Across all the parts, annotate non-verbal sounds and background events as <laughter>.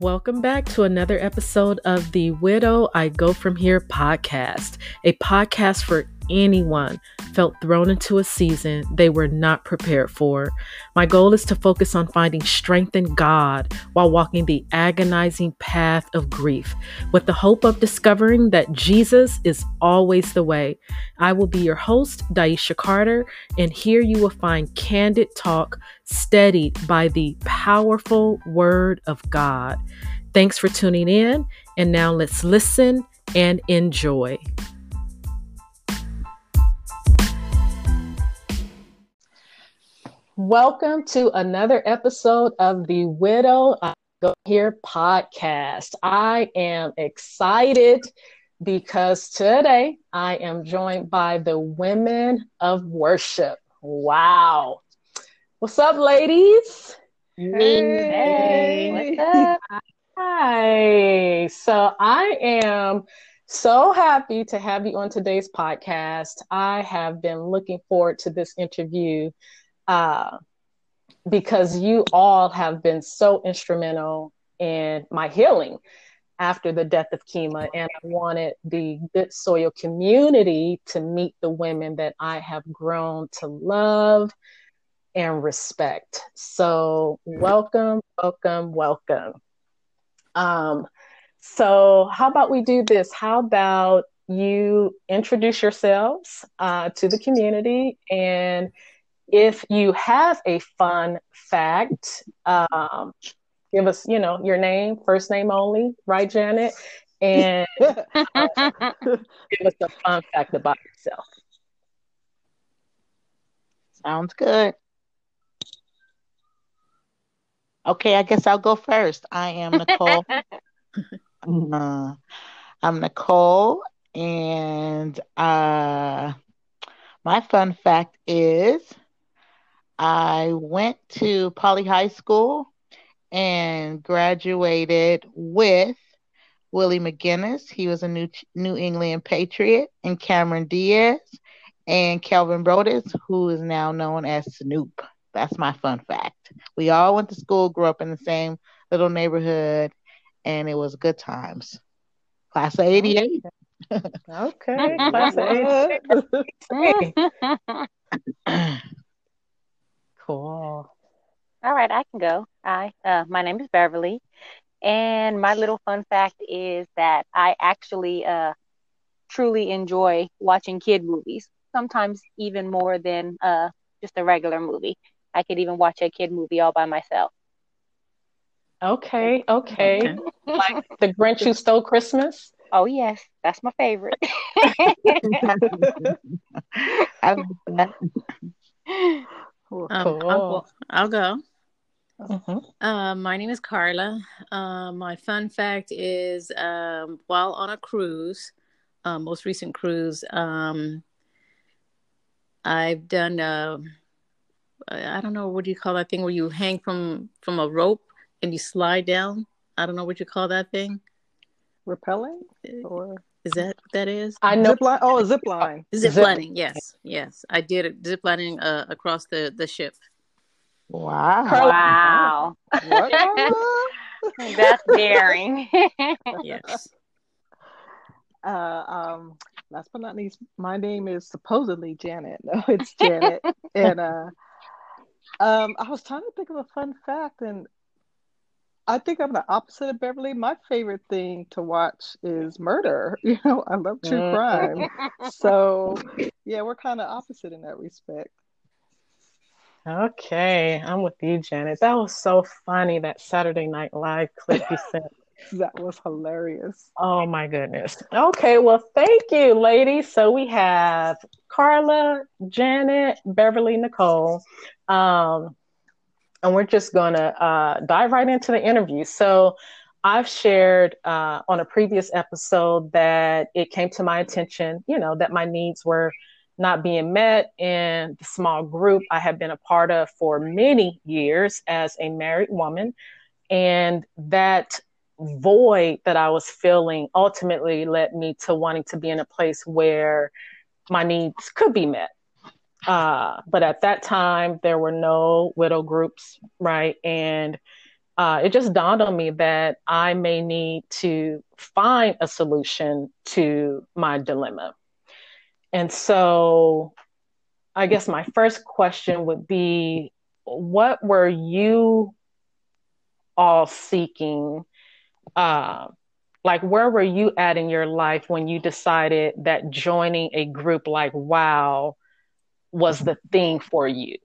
Welcome back to another episode of the Widow I Go From Here podcast, a podcast for anyone felt thrown into a season they were not prepared for. My goal is to focus on finding strength in God while walking the agonizing path of grief, with the hope of discovering that Jesus is always the way. I will be your host, Daisha Carter, and here you will find candid talk steadied by the powerful Word of God. Thanks for tuning in, and now let's listen and enjoy. Welcome to another episode of the Widow I Go Here podcast. I am excited because today I am joined by the women of worship. Wow. What's up, ladies? Hey. What's up? Hi. So I am so happy to have you on today's podcast. I have been looking forward to this interview uh, because you all have been so instrumental in my healing after the death of Kima. And I wanted the Good Soil community to meet the women that I have grown to love and respect. So, welcome, welcome, welcome. Um, so, how about we do this? How about you introduce yourselves uh, to the community and if you have a fun fact, um, give us, you know, your name, first name only, right, Janet? And uh, <laughs> give us a fun fact about yourself. Sounds good. Okay, I guess I'll go first. I am Nicole. <laughs> uh, I'm Nicole, and uh, my fun fact is I went to Poly High School and graduated with Willie McGinest. He was a New New England Patriot, and Cameron Diaz, and Calvin Broadus, who is now known as Snoop. That's my fun fact. We all went to school, grew up in the same little neighborhood, and it was good times. Class of 88. Okay, class of 88. <laughs> <laughs> <laughs> Cool. All right, I can go. Hi, uh, my name is Beverly, and my little fun fact is that I actually uh, truly enjoy watching kid movies. Sometimes even more than uh, just a regular movie. I could even watch a kid movie all by myself. Okay, okay. okay. like the Grinch who stole Christmas. Oh yes, that's my favorite. <laughs> I like that. <laughs> Um, I'll, I'll, go. Mm-hmm. Uh, my name is Carla. Uh, my fun fact is um, while on a cruise, uh, most recent cruise, um, I've done. Uh, I don't know what do you call that thing where you hang from from a rope and you slide down. I don't know what you call that thing. Rappelling or is that what that is? I know. Zip line. Oh, a zip line. Zip lining. Yes, yes. I did zip lining uh, across the the ship. Wow! Wow! <laughs> That's daring. <laughs> yes. Uh, um, last but not least, my name is supposedly Janet. <laughs> No, it's Janet, and uh, um, I was trying to think of a fun fact, and I think I'm the opposite of Beverly. My favorite thing to watch is murder. <laughs> You know, I love true mm. crime. so, yeah, we're kind of opposite in that respect. Okay, I'm with you, Janet. That was so funny that Saturday Night Live clip you <laughs> sent. that was hilarious. Oh my goodness. Okay, well, thank you, ladies. So we have Carla, Janet, Beverly, Nicole. Um, and we're just going to uh, dive right into the interview. So, I've shared uh, on a previous episode that it came to my attention, you know, that my needs were not being met in the small group I have been a part of for many years as a married woman. And that void that I was feeling ultimately led me to wanting to be in a place where my needs could be met. Uh, but at that time, there were no widow groups, right? And uh, it just dawned on me that I may need to find a solution to my dilemma. And so I guess my first question would be what were you all seeking? Uh, like, where were you at in your life when you decided that joining a group like WOW was the thing for you?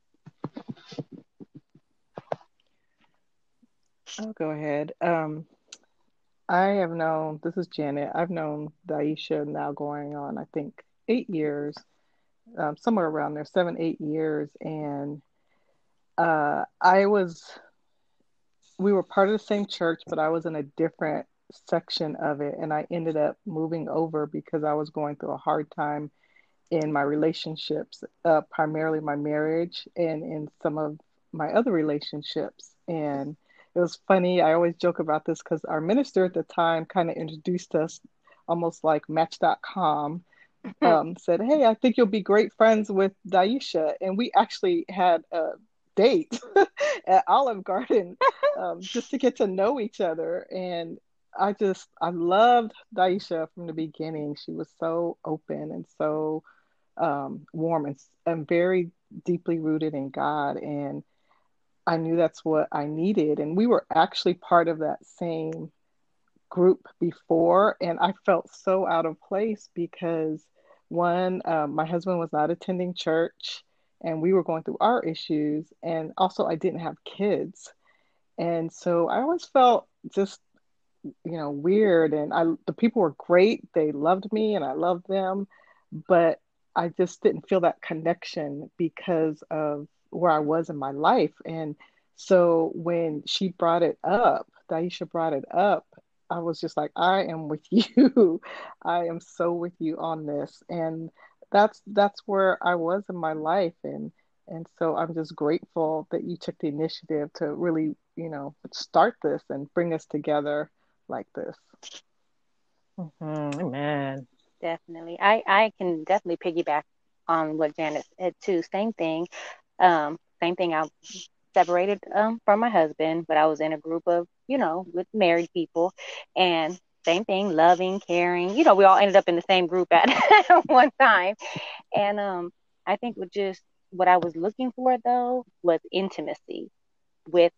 I'll go ahead. Um, I have known, this is Janet, I've known Daisha now going on, I think, eight years, um, somewhere around there, seven, eight years. And uh, I was, we were part of the same church, but I was in a different section of it. And I ended up moving over because I was going through a hard time in my relationships, uh, primarily my marriage and in some of my other relationships. And it was funny. I always joke about this because our minister at the time kind of introduced us almost like Match.com. <laughs> Um, said, Hey, I think you'll be great friends with Daisha. And we actually had a date <laughs> at Olive Garden <laughs> um, just to get to know each other. And I just, I loved Daisha from the beginning. She was so open and so um, warm and, and very deeply rooted in God. And I knew that's what I needed. And we were actually part of that same group before. And I felt so out of place because one, um, my husband was not attending church and we were going through our issues. And also, I didn't have kids. And so I always felt just, you know, weird. And I, the people were great. They loved me and I loved them. But I just didn't feel that connection because of where I was in my life. And so when she brought it up, Daisha brought it up, I was just like, I am with <laughs> you. I am so with you on this. And that's that's where I was in my life and and so I'm just grateful that you took the initiative to really, you know, start this and bring us together like this. Mm-hmm. Amen. Definitely. I, I can definitely piggyback on what Janet said too. Same thing. Um, same thing. I separated um, from my husband, but I was in a group of, you know, with married people, and same thing, loving, caring. You know, we all ended up in the same group at <laughs> one time, and um, I think with just what I was looking for though was intimacy with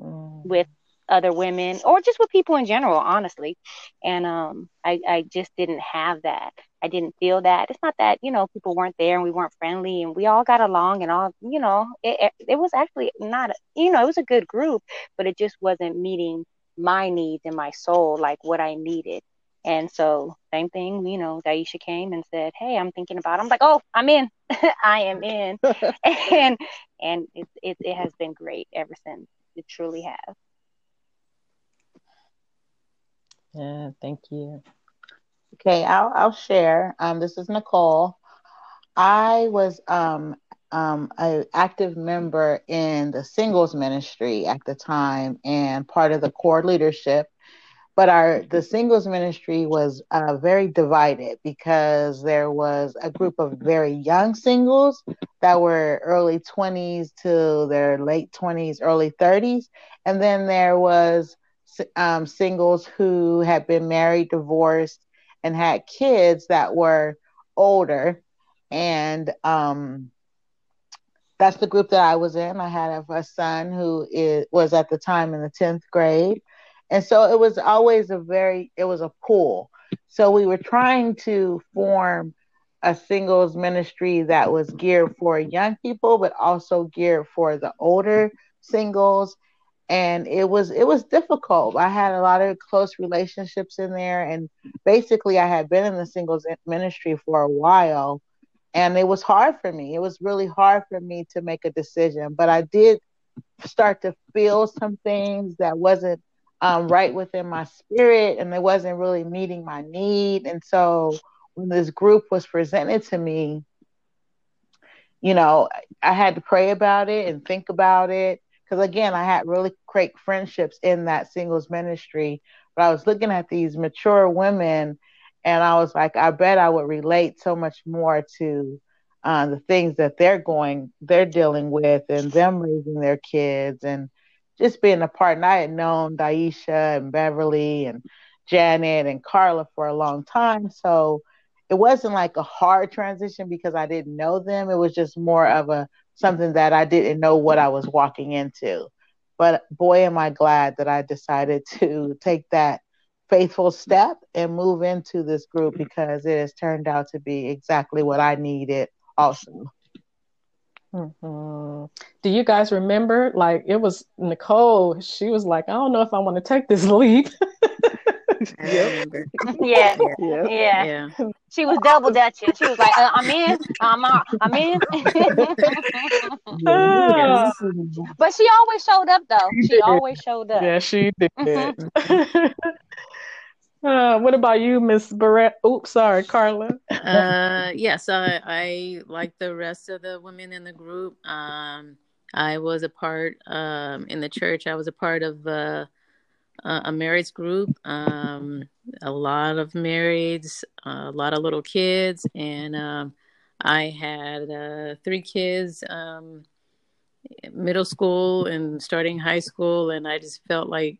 mm. with other women or just with people in general, honestly. And um, I, I just didn't have that. I didn't feel that. It's not that, you know, people weren't there and we weren't friendly and we all got along and all, you know, it, it, was actually not, you know, it was a good group, but it just wasn't meeting my needs and my soul, like what I needed. And so, same thing, you know, Daisha came and said, Hey, I'm thinking about it. I'm like, Oh, I'm in. <laughs> I am in. <laughs> and and it, it, it has been great ever since. It truly has. Yeah, thank you. Okay, I'll I'll share. Um, this is Nicole. I was um um an active member in the singles ministry at the time and part of the core leadership. But our the singles ministry was uh, very divided because there was a group of very young singles that were early 20s to their late 20s, early 30s, and then there was um, singles who had been married, divorced, and had kids that were older. And um, that's the group that I was in. I had a, son who is, was at the time in the 10th grade. And so it was always a very, it was a pool. So we were trying to form a singles ministry that was geared for young people, but also geared for the older singles and it was it was difficult. I had a lot of close relationships in there and basically i had been in the singles ministry for a while and it was hard for me. It was really hard for me to make a decision but i did start to feel some things that wasn't um, right within my spirit and it wasn't really meeting my need and so when this group was presented to me you know i had to pray about it and think about it because again, I had really great friendships in that singles ministry. But I was looking at these mature women, and I was like, I bet I would relate so much more to uh, the things that they're going, they're dealing with, and them raising their kids, and just being a part. And I had known Daisha and Beverly and Janet and Carla for a long time. So it wasn't like a hard transition because I didn't know them. It was just more of a something that I didn't know what I was walking into. But boy, am I glad that I decided <laughs> to take that faithful step and move into this group because it has turned out to be exactly what I needed Awesome. Mm-hmm. Do you guys remember? Like it was Nicole. She was like, "I don't know if I want to take this <laughs> leap." <laughs> <laughs> yeah. yeah. <laughs> yeah, yeah, She was double dutching. She was like, uh, "I'm in, I'm out, I'm in." but she always showed up, though. She always showed up. Yeah, she did. Mm-hmm. Uh, what about you, Miss Barrett? Oops, sorry, Carla. uh, yes, I, I like the rest of the women in the group. Um, I was a part um, in the church. I was a part of uh, a marriage group. Um, a lot of marrieds, a lot of little kids, and um, I had uh, three kids, um, middle school and starting high school, and I just felt like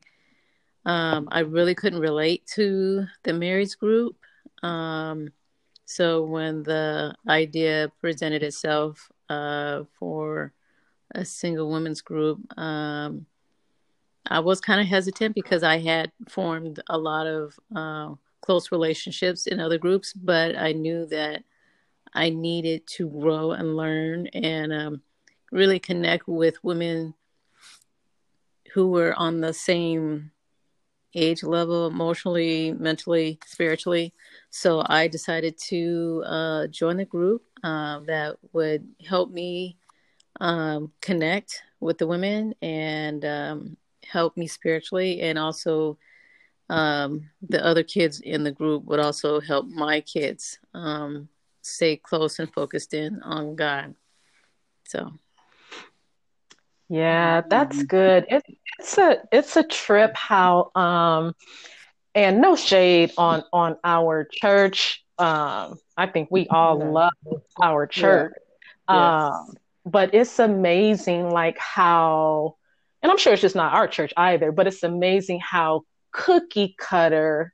um, I really couldn't relate to the marriage group. Um, so when the idea presented itself uh, for a single women's group, um, I was kind of hesitant because I had formed a lot of uh, close relationships in other groups, but I knew that I needed to grow and learn and um, really connect with women who were on the same age level, emotionally, mentally, spiritually. So I decided to uh, join a group uh, that would help me um, connect with the women and um, help me spiritually, and also um, the other kids in the group would also help my kids um, stay close and focused in on God. So. Yeah, that's good. It, it's a it's a trip how um and no shade on on our church. Um I think we all love our church. Yeah. Um but it's amazing like how and I'm sure it's just not our church either, but it's amazing how cookie cutter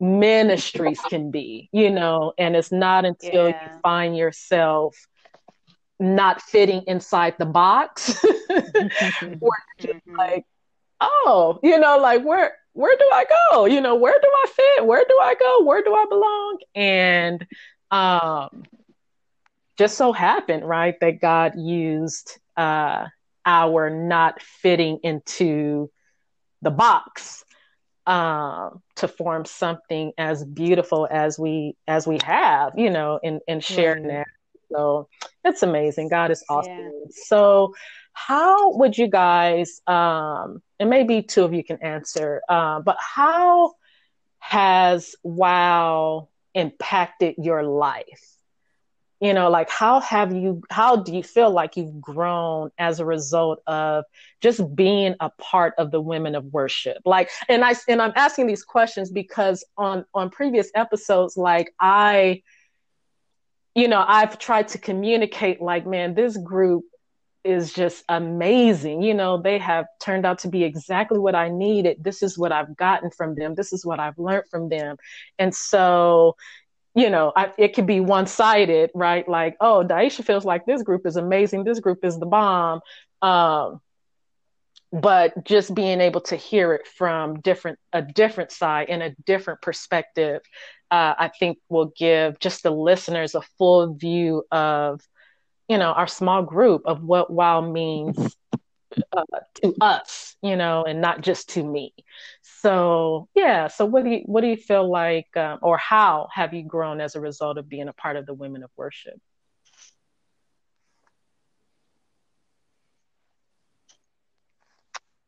ministries can be, you know, and it's not until yeah. you find yourself not fitting inside the box <laughs> <laughs> mm-hmm. like oh, you know, like where where do I go? You know, where do I fit? Where do I go? Where do I belong? And um just so happened, right, that God used uh our not fitting into the box um, to form something as beautiful as we as we have, you know, in in sharing right. that. So it's amazing. God is awesome. Yeah. So how would you guys um, and maybe two of you can answer uh, but how has wow impacted your life you know like how have you how do you feel like you've grown as a result of just being a part of the women of worship like and i and i'm asking these questions because on on previous episodes like i you know i've tried to communicate like man this group is just amazing. You know, they have turned out to be exactly what I needed. This is what I've gotten from them. This is what I've learned from them. And so, you know, I, it could be one sided, right? Like, oh, Daisha feels like this group is amazing. This group is the bomb. Um, but just being able to hear it from different a different side and a different perspective uh, i think will give just the listeners a full view of you know our small group of what wow means uh, to us you know and not just to me so yeah so what do you what do you feel like um, or how have you grown as a result of being a part of the women of worship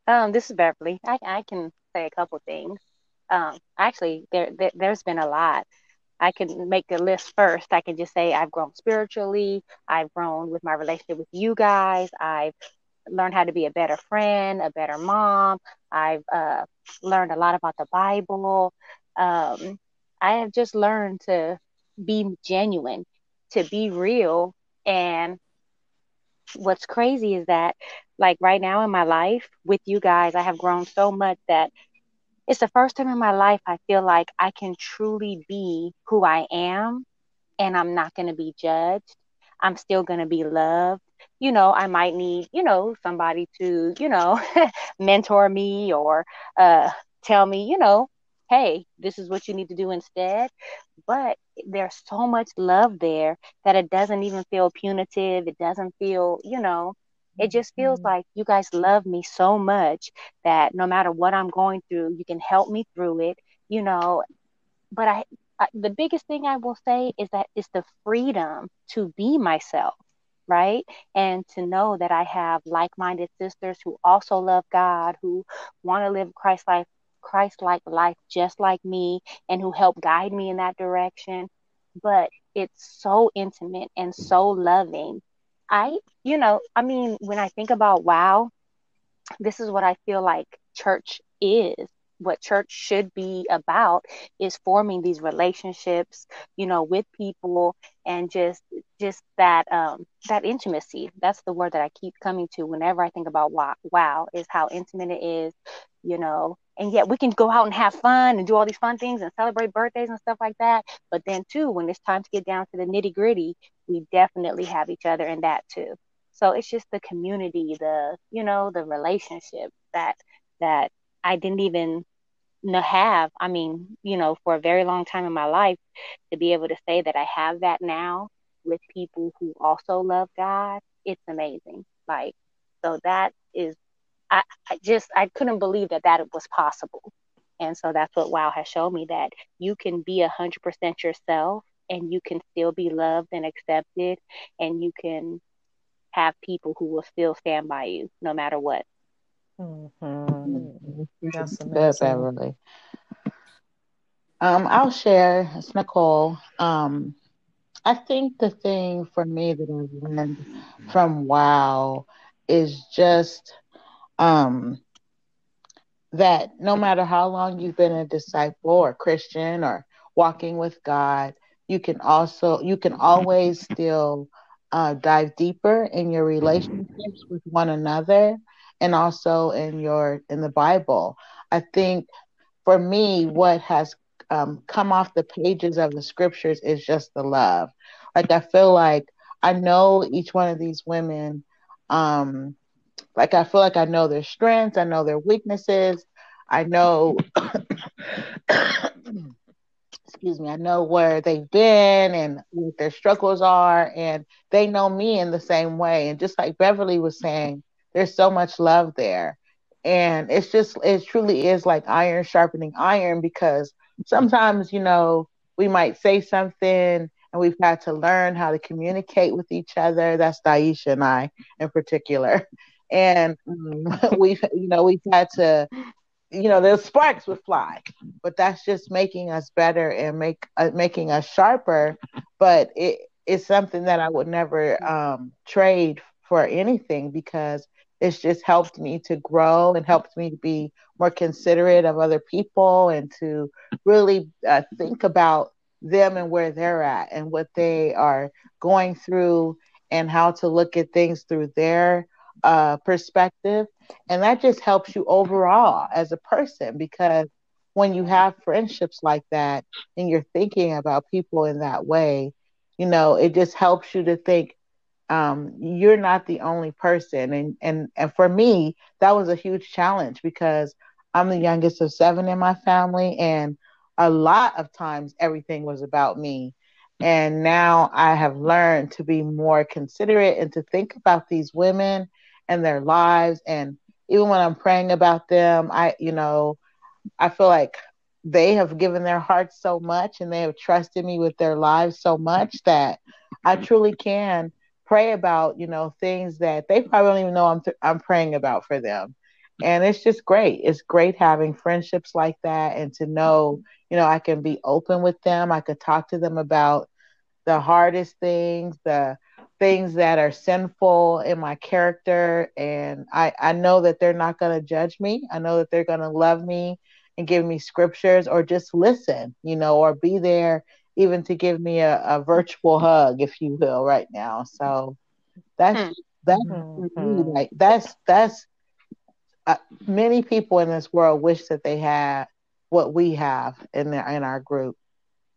um this is beverly i, I can say a couple things um actually there, there there's been a lot I can make the list first. I can just say I've grown spiritually. I've grown with my relationship with you guys. I've learned how to be a better friend, a better mom. I've uh, learned a lot about the Bible. Um, I have just learned to be genuine, to be real, and what's crazy is that like right now in my life with you guys, I have grown so much that it's the first time in my life I feel like I can truly be who I am and I'm not going to be judged. I'm still going to be loved. You know, I might need, you know, somebody to, you know, <laughs> mentor me or uh, tell me, you know, hey, this is what you need to do instead. But there's so much love there that it doesn't even feel punitive. It doesn't feel, you know, it just feels mm-hmm. like you guys love me so much that no matter what I'm going through, you can help me through it, you know. But I, I the biggest thing I will say is that it's the freedom to be myself right? And to know that I have like minded sisters who also love God, who want to live Christ life Christ like life just like me and who help guide me in that direction. But it's so intimate and so loving. I, you know, I mean, when I think about wow, this is what I feel like church is what church should be about is forming these relationships you know with people and just just that um that intimacy. That's the word that i keep coming to whenever i think about wow wow is how intimate it is you know. And yet we can go out and have fun and do all these fun things and celebrate birthdays and stuff like that. But then too when it's time to get down to the nitty gritty we definitely have each other in that too. So it's just the community the you know the relationship that that i didn't even have i mean you know for a very long time in my life to be able to say that i have that now with people who also love god it's amazing like so that is I, I just I couldn't believe that that was possible. And so that's what WoW has shown me that you can be a hundred percent yourself and you can still be loved and accepted and you can have people who will still stand by you no matter what. Mm-hmm. That's Beverly. Um, I'll share. It's Nicole. Um, I think the thing for me that I learned from WoW is just um, that no matter how long you've been a disciple or Christian or walking with God, you can also you can always still uh, dive deeper in your relationships with one another and also in your in the Bible. I think for me, what has um, come off the pages of the scriptures is just the love. Like I feel like I know each one of these women um, like I feel like I know their strengths, I know their weaknesses, I know <coughs> excuse me, I know where they've been and what their struggles are and they know me in the same way. And just like Beverly was saying, there's so much love there. And it's just it truly is like iron sharpening iron because sometimes, you know, we might say something and we've had to learn how to communicate with each other. That's Daisha and I in particular and <laughs> we've you know we've had to you know the sparks would fly but that's just making us better and make uh, making us sharper but it's something that i would never um, trade for anything because it's just helped me to grow and helped me to be more considerate of other people and to really uh, think about them and where they're at and what they are going through and how to look at things through their uh, perspective. And that just helps you overall as a person because when you have friendships like that and you're thinking about people in that way, you know, it just helps you to think um, you're not the only person. And, and, and for me, that was a huge challenge because I'm the youngest of seven in my family. And a lot of times everything was about me. And now I have learned to be more considerate and to think about these women and their lives. And even when I'm praying about them, I, you know, I feel like they have given their hearts so much and they have trusted me with their lives so much that I truly can pray about, you know, things that they probably don't even know I'm, th- I'm praying about for them. And it's just great. It's great having friendships like that and to know, you know, I can be open with them. I could talk to them about the hardest things, the things that are sinful in my character and I, I know that they're not going to judge me. I know that they're going to love me and give me scriptures or just listen, you know, or be there even to give me a, a virtual hug, if you will, right now. So that's hmm. That's mm-hmm. like that's that's uh, many people in this world wish that they had what we have in their in our group.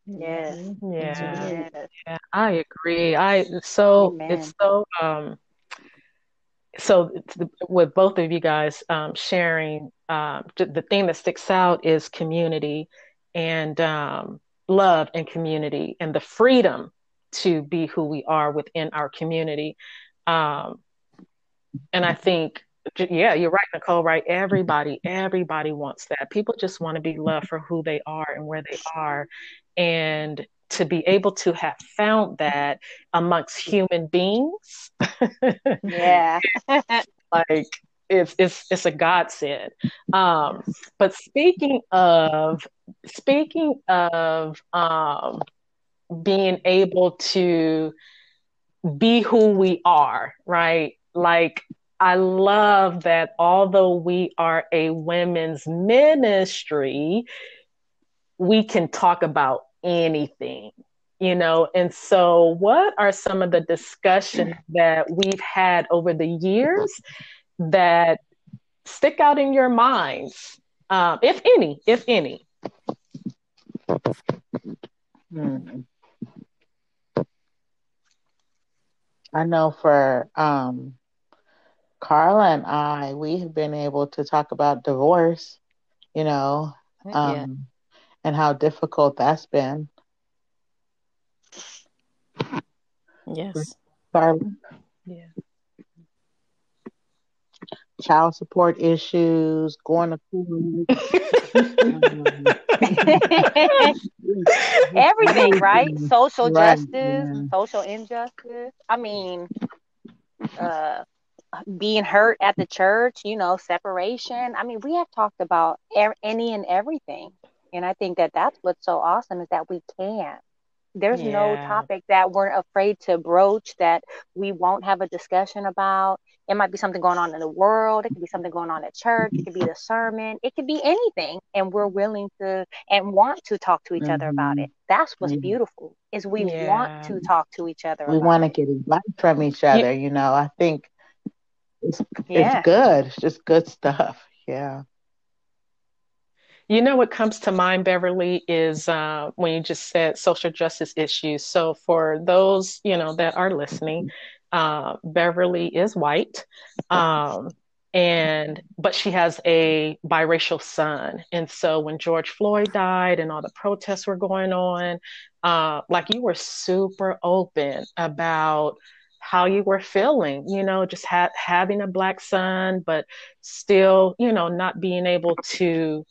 Yes. Yeah. Yes. Yeah. I agree. I so Amen. it's so um so with both of you guys um, sharing um, the thing that sticks out is community and um, love and community and the freedom to be who we are within our community. Um, and i think yeah you're right nicole right? Everybody everybody wants that. People just want to be loved for who they are and where they are. And to be able to have found that amongst human beings <laughs> yeah. like it's it's it's a godsend um but speaking of speaking of um being able to be who we are right like I love that although we are a women's ministry, we can talk about anything, you know. And so, what are some of the discussions that we've had over the years that stick out in your minds, um, if any, if any? Hmm. I know for um, Carla and I, we have been able to talk about divorce, you know, um, yeah. and how difficult that's been. Yes. Carla? Yeah. Child support issues, going to court. <laughs> <laughs> Everything, right? Social right. justice, yeah. social injustice. I mean, uh, being hurt at the church, you know, separation. I mean, we have talked about er- any and everything. And I think that that's what's so awesome is that we can. There's yeah. no topic that we're afraid to broach that we won't have a discussion about. It might be something going on in the world. It could be something going on at church. It could be the sermon. It could be anything. And we're willing to and want to talk to each mm-hmm. other about it. Mm-hmm. That's what's mm-hmm. beautiful is we yeah. want to talk to each other. We want to get advice from each other. Yeah. You know, I think it's, yeah. it's good. It's just good stuff. Yeah. You know what comes to mind, Beverly, is uh, when you just said social justice issues. So for those you know that are listening, uh, Beverly is white, um, and but she has a biracial son. And so when George Floyd died and all the protests were going on, uh, like you were super open about how you were feeling, you know, just ha- having a black son, but still, you know, not being able to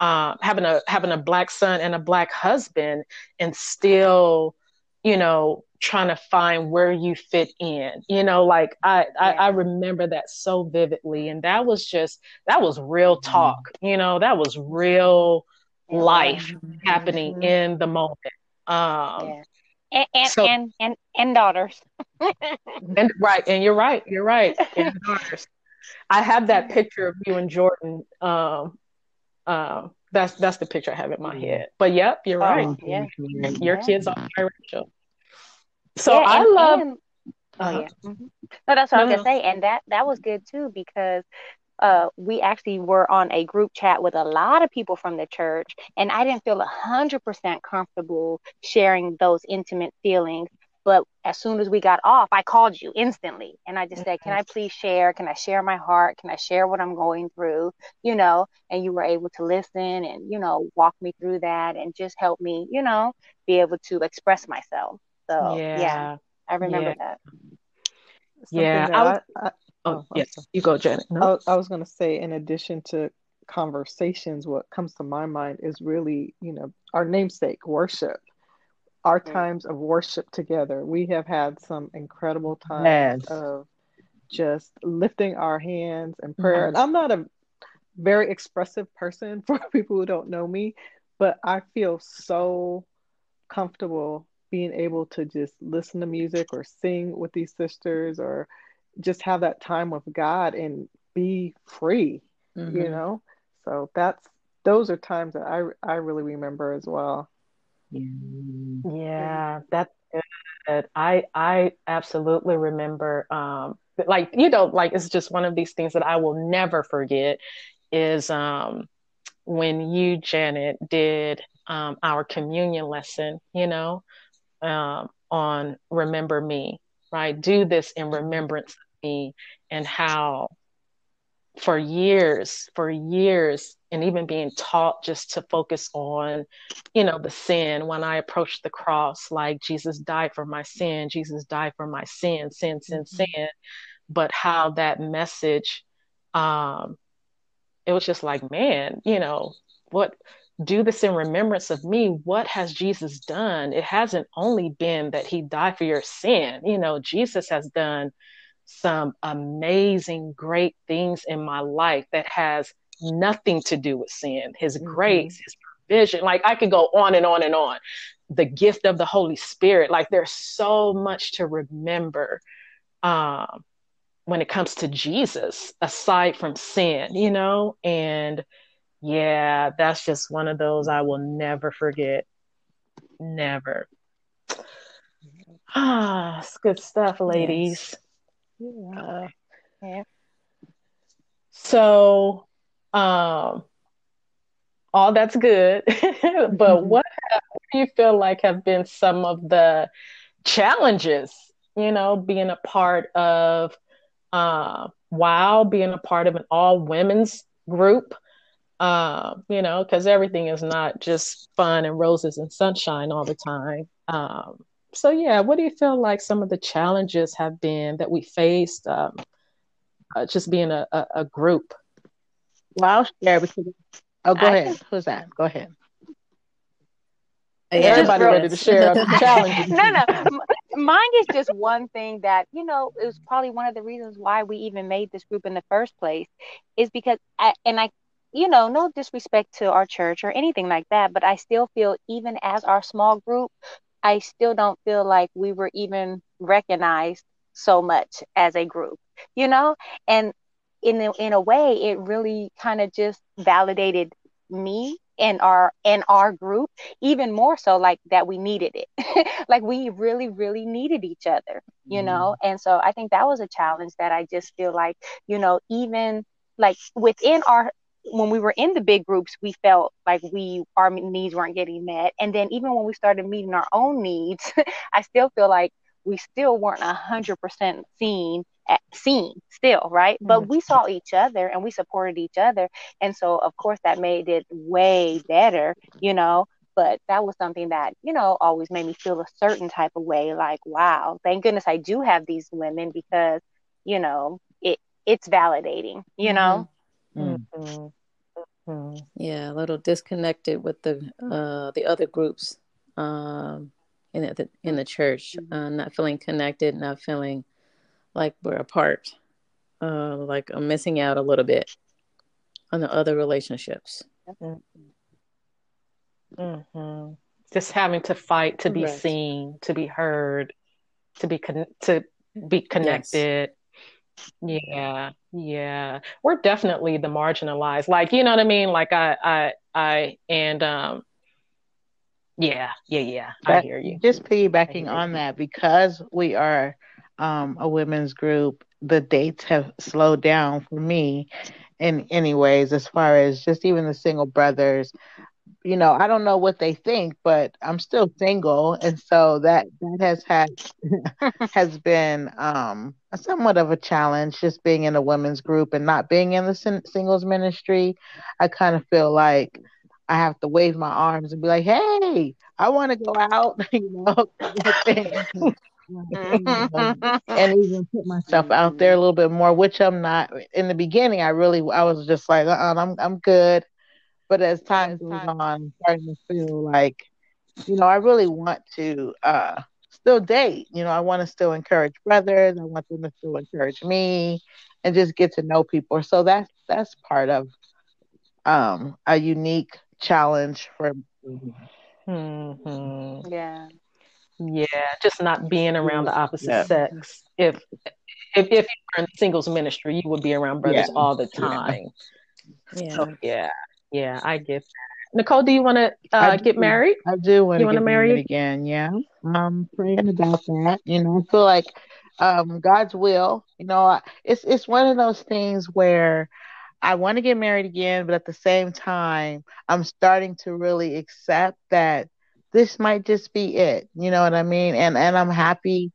uh, having a having a black son and a black husband, and still, you know, trying to find where you fit in. You know, like I, I, I remember that so vividly, and that was just that was real mm-hmm. talk. You know, that was real life mm-hmm. happening in the moment. Um, yeah and and, so, and, and and daughters. and right, and you're right, you're right, and <laughs> daughters. I have that picture of you and Jordan. Um, uh, that's that's the picture I have in my head. But yep, you're oh, right. Yeah, your yeah. kids are biracial. So yeah, I love. And, oh uh-huh. yeah. Mm-hmm. No, that's what no, I was gonna say, and that that was good too because uh, we actually were on a group chat with a lot of people from the church, and I didn't feel a 100% comfortable sharing those intimate feelings. But as soon as we got off, I called you instantly and I just said, Can mm-hmm. I please share? Can I share my heart? Can I share what I'm going through? You know, and you were able to listen and, you know, walk me through that and just help me, you know, be able to express myself. So, yeah, yeah I remember yeah. that. Something yeah, that I, was, I, Oh, oh yes, you go, Janet. No? I, I was going to say, in addition to conversations, what comes to my mind is really, you know, our namesake, worship. Our times of worship together. We have had some incredible times yes. of just lifting our hands and prayer. And I'm not a very expressive person <laughs> for people who don't know me, but I feel so comfortable being able to just listen to music or sing with these sisters or just have that time with God and be free, mm-hmm. you know? So that's those are times that I I really remember as well. Yeah, that good. I I absolutely remember um like you know like it's just one of these things that I will never forget is um when you Janet did um our communion lesson, you know, um on remember me, right? Do this in remembrance of me and how for years, for years, and even being taught just to focus on, you know, the sin. When I approached the cross, like Jesus died for my sin, Jesus died for my sin, sin, sin, mm-hmm. sin. But how that message, um, it was just like, man, you know, what do this in remembrance of me. What has Jesus done? It hasn't only been that he died for your sin. You know, Jesus has done some amazing, great things in my life that has nothing to do with sin. His mm-hmm. grace, his provision. Like I could go on and on and on. The gift of the Holy Spirit. Like there's so much to remember um, when it comes to Jesus, aside from sin, you know? And yeah, that's just one of those I will never forget. Never. Ah, <sighs> it's good stuff, ladies. Yes. Yeah. yeah. So, um, all that's good, <laughs> but mm-hmm. what, have, what do you feel like have been some of the challenges? You know, being a part of uh, WOW, being a part of an all women's group. Uh, you know, because everything is not just fun and roses and sunshine all the time. Um, so yeah, what do you feel like some of the challenges have been that we faced, um, uh, just being a, a, a, group? Well, I'll share because. Oh, go I, ahead. Who's that? Go ahead. Everybody ready to share challenges. <laughs> no, no. Mine is just one thing that, you know, it was probably one of the reasons why we even made this group in the first place is because, I, and I, you know, no disrespect to our church or anything like that, but I still feel even as our small group, I still don't feel like we were even recognized so much as a group, you know? And in a, in a way, it really kind of just validated me and our and our group even more so like that we needed it <laughs> like we really really needed each other you mm. know and so i think that was a challenge that i just feel like you know even like within our when we were in the big groups, we felt like we our needs weren't getting met. And then even when we started meeting our own needs, <laughs> I still feel like we still weren't a hundred percent seen at, seen still, right? Mm-hmm. But we saw each other and we supported each other. And so of course that made it way better, you know. But that was something that, you know, always made me feel a certain type of way, like, wow, thank goodness I do have these women because, you know, it it's validating, you know. Mm-hmm. mm-hmm. Mm-hmm. Yeah, a little disconnected with the uh, the other groups um, in the in the church, uh, not feeling connected, not feeling like we're apart, uh, like I'm missing out a little bit on the other relationships. Mm-hmm. Just having to fight to be right. seen, to be heard, to be con- to be connected. Yes. Yeah, yeah. We're definitely the marginalized. Like, you know what I mean? Like I I I and um yeah, yeah, yeah. That, I hear you. Just piggybacking on that, because we are um a women's group, the dates have slowed down for me in any ways as far as just even the single brothers you know, I don't know what they think, but I'm still single, and so that that has had <laughs> has been um, somewhat of a challenge. Just being in a women's group and not being in the sin- singles ministry, I kind of feel like I have to wave my arms and be like, "Hey, I want to go out," <laughs> you know, and even put myself out there a little bit more, which I'm not. In the beginning, I really I was just like, uh-uh, "I'm I'm good." But as time goes on, I'm starting to feel like, you know, I really want to uh, still date. You know, I want to still encourage brothers. I want them to still encourage me, and just get to know people. So that's that's part of um, a unique challenge for. Mm-hmm. Yeah. Yeah, just not being around the opposite yeah. sex. If if if you were in singles ministry, you would be around brothers yeah. all the time. Yeah. So, yeah. Yeah, I get that. Nicole, do you want to uh, get married? I do want to get married, married again. Yeah, I'm praying about that. You know, I feel like um, God's will. You know, it's it's one of those things where I want to get married again, but at the same time, I'm starting to really accept that this might just be it. You know what I mean? And and I'm happy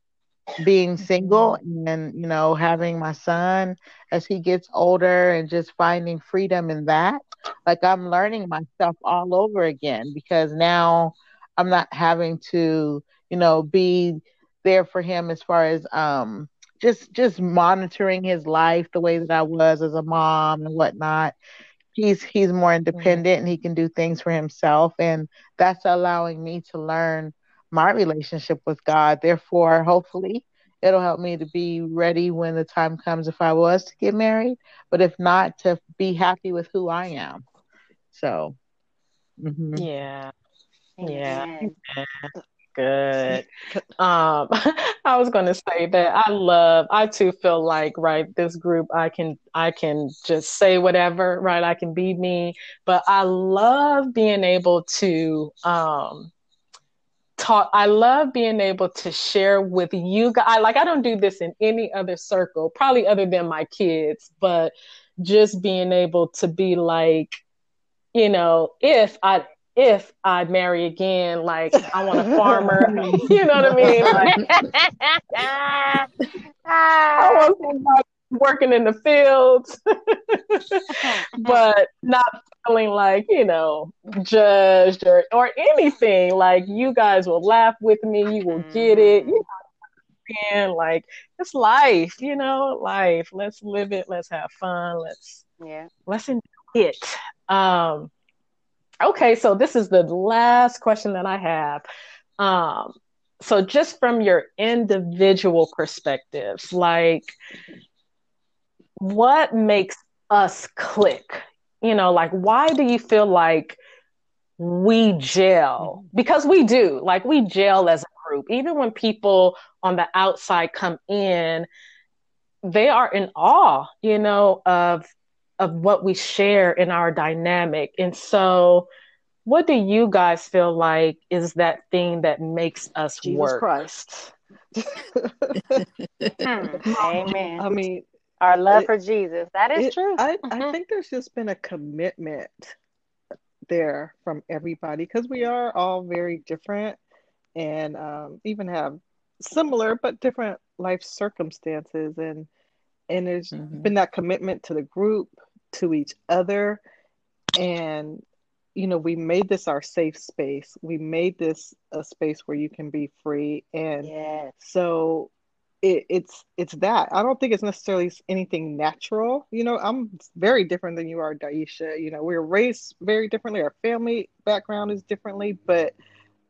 being single and you know having my son as he gets older and just finding freedom in that like i'm learning myself all over again because now i'm not having to you know be there for him as far as um just just monitoring his life the way that i was as a mom and whatnot he's he's more independent and he can do things for himself and that's allowing me to learn my relationship with God. Therefore, hopefully, it'll help me to be ready when the time comes if I was to get married, but if not, to be happy with who I am. So, mm-hmm. yeah. Yeah. Good. <laughs> Um, <laughs> I was going to say that I love. I too feel like right. This group, I can, I can just say whatever. Right, I can be me. But I love being able to um, talk i love being able to share with you guys like i don't do this in any other circle probably other than my kids but just being able to be like you know if i if I marry again, like I want a farmer, <laughs> <laughs> you know what I mean? Like, <laughs> I want somebody working in the fields, but not feeling like, you know, judged or, or anything. Like, you guys will laugh with me, you will get it. You know, and like, it's life, you know, life. Let's live it. Let's have fun. Let's, yeah, let's enjoy it. Um, okay, so this is the last question that I have. Um, so just from your individual perspectives, like what makes us click? You know, like why do you feel like we gel? Because we do, like we gel as a group. Even when people on the outside come in, they are in awe, you know, of of what we share in our dynamic. And so what do you guys feel like is that thing that makes us Jesus work? Christ. <laughs> Hmm. Amen. I mean, our love it, for Jesus. That is it, true. I, mm-hmm. I think there's just been a commitment there from everybody because we are all very different and um, even have similar but different life circumstances and and there's mm-hmm. been that commitment to the group to each other and you know we made this our safe space we made this a space where you can be free and yes. so it, it's it's that. I don't think it's necessarily anything natural. You know, I'm very different than you are, Daisha. You know, we're raised very differently. Our family background is differently, but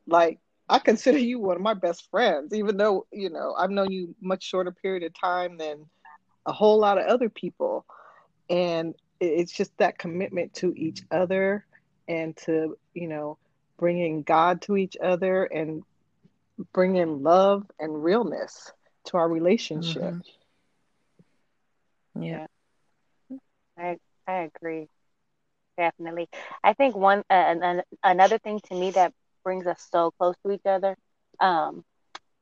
like I consider you one of my best friends, even though you know I've known you much shorter period of time than a whole lot of other people, and it's just that commitment to each other and to you know bringing God to each other and bringing love and realness to our relationship. Mm-hmm. Yeah. I I agree. Definitely. I think one uh, an, another thing to me that brings us so close to each other um,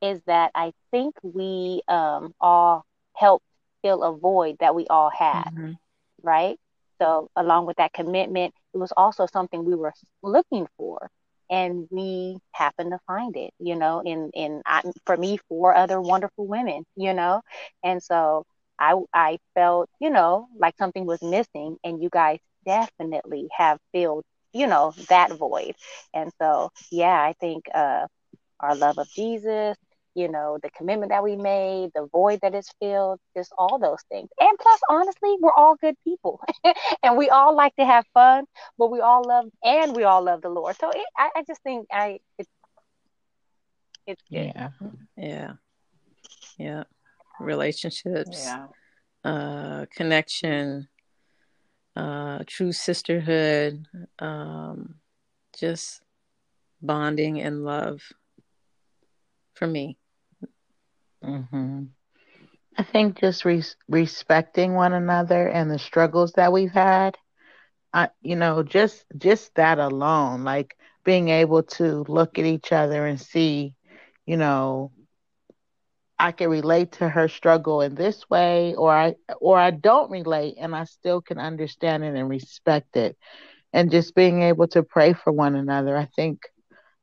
is that I think we um, all helped fill a void that we all had, mm-hmm. right? So, along with that commitment, it was also something we were looking for. And we happened to find it you know in in I, for me four other wonderful women you know? And so i i felt you know like something was missing and you guys definitely have filled you know that void. And so yeah i think uh our love of jesus you know, the commitment that we made, the void that is filled, just all those things. And plus, honestly, we're all good people, <laughs> and we all like to have fun, but we all love and we all love the Lord. So it, I, I just think I it's it's good. yeah, yeah, yeah, relationships, yeah, uh, connection, uh, true sisterhood, um, just bonding and love for me. Mm-hmm. I think just re- respecting one another and the struggles that we've had you know, just just that alone, like being able to look at each other and see, you know, I can relate to her struggle in this way, or I or I don't relate, and I still can understand it and respect it, and just being able to pray for one another. I think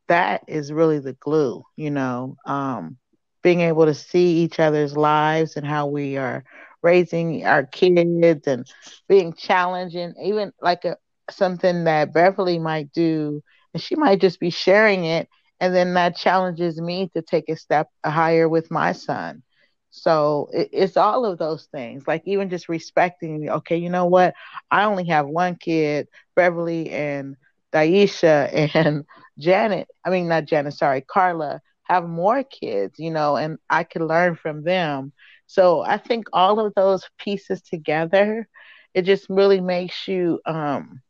that is really the glue, you know, um, being able to see each other's lives and how we are raising our kids and being challenging, even like a something that Beverly might do, and she might just be sharing it, and then that challenges me to take a step higher with my son. So it, it's all of those things, like even just respecting. Okay, you know what? I only have one kid, Beverly and Daisha <laughs> and Janet. I mean, not Janet. Sorry, Carla have more kids. You know, and I can learn from them. So I think all of those pieces together, it just really makes you um,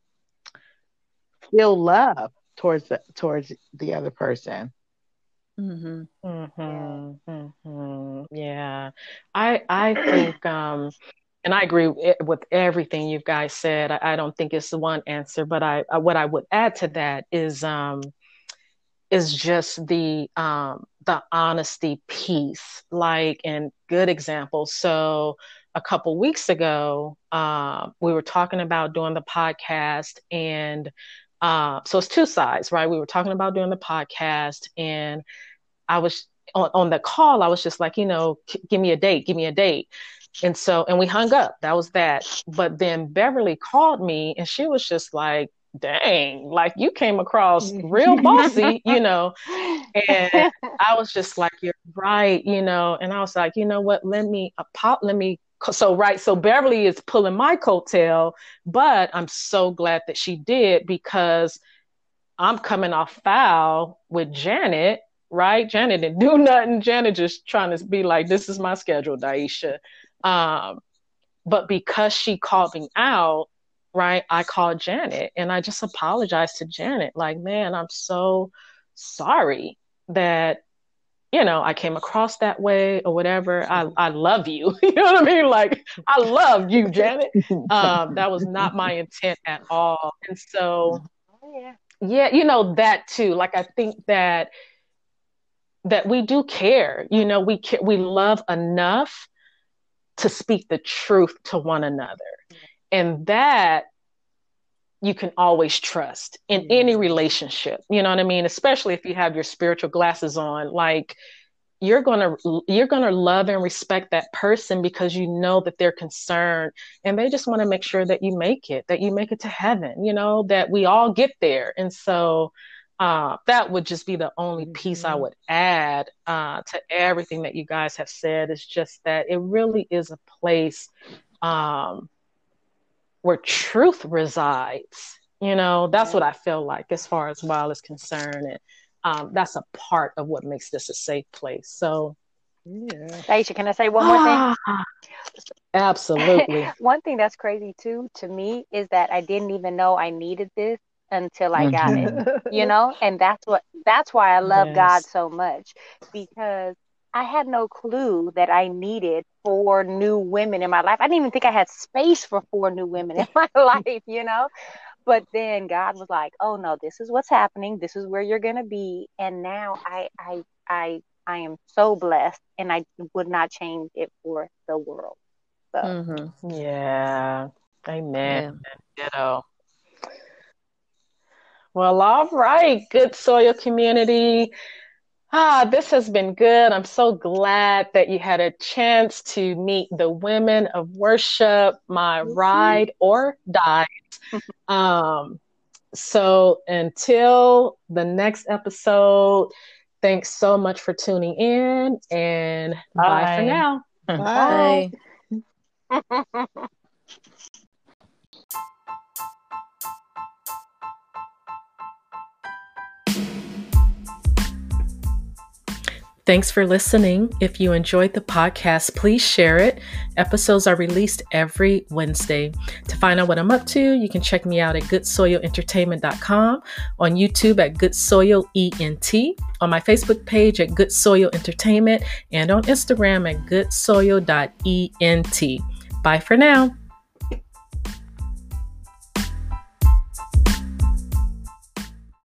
feel love towards the, towards the other person. Mm-hmm. Mm-hmm. Mm-hmm. Yeah, I I think um, and I agree with everything you guys said. I, I don't think it's the one answer, but I, I, what I would add to that is um, is just the um, the honesty piece, like and good examples. So a couple weeks ago, uh, we were talking about doing the podcast, and uh, so it's two sides, right? We were talking about doing the podcast, and I was on, on the call. I was just like, you know, give me a date, give me a date. And so, and we hung up. That was that. But then Beverly called me, and she was just like, dang, like you came across real bossy, you <laughs> know. And <laughs> I was just like, you're right, you know. And I was like, you know what? Let me a pop. Let me so right so beverly is pulling my coattail but i'm so glad that she did because i'm coming off foul with janet right janet didn't do <laughs> nothing janet just trying to be like this is my schedule daisha um, but because she called me out right i called janet and i just apologized to janet like man i'm so sorry that you know, I came across that way or whatever. I, <laughs> I love you. <laughs> you know what I mean? Like, I love you, Janet. <laughs> Um, that was not my intent at all. And so, oh, yeah. yeah, you know, that too. Like, I think that that we do care. You know, we care, we love enough to speak the truth to one another. And that you can always trust in any relationship. You know what I mean? Especially if you have your spiritual glasses on, like you're going to you're going to love and respect that person because you know that they're concerned and they just want to make sure that you make it, that you make it to heaven, you know, that we all get there. And so uh, that would just be the only piece I mm-hmm. would add uh, to everything that you guys have said. Is just that it really is a place um, where truth resides. You know, that's what I feel like as far as Wild is concerned. And um, that's a part of what makes this a safe place. So, yeah. Aisha, can I say one more thing? Ah, absolutely. <laughs> one thing that's crazy too to me is that I didn't even know I needed this until I got it. Mm-hmm. You know, and that's what that's why I love yes. God so much because I had no clue that I needed four new women in my life. I didn't even think I had space for four new women in my <laughs> life, you know? But then God was like, "Oh no, this is what's happening. This is where you're going to be." And now I I I I am so blessed and I would not change it for the world. So, mm-hmm. yeah. Amen. Yeah. Ditto. Well, all right, good soil community. Ah, this has been good. I'm so glad that you had a chance to meet the women of worship, my ride or die. <laughs> um, so until the next episode, thanks so much for tuning in and bye, bye for now. <laughs> Bye. bye. <laughs> Thanks for listening. If you enjoyed the podcast, please share it. Episodes are released every Wednesday. To find out what I'm up to, you can check me out at goodsoilentertainment.com, on YouTube at goodsoilent, on my Facebook page at Good Entertainment, and on Instagram at goodsoil.ent. Bye for now.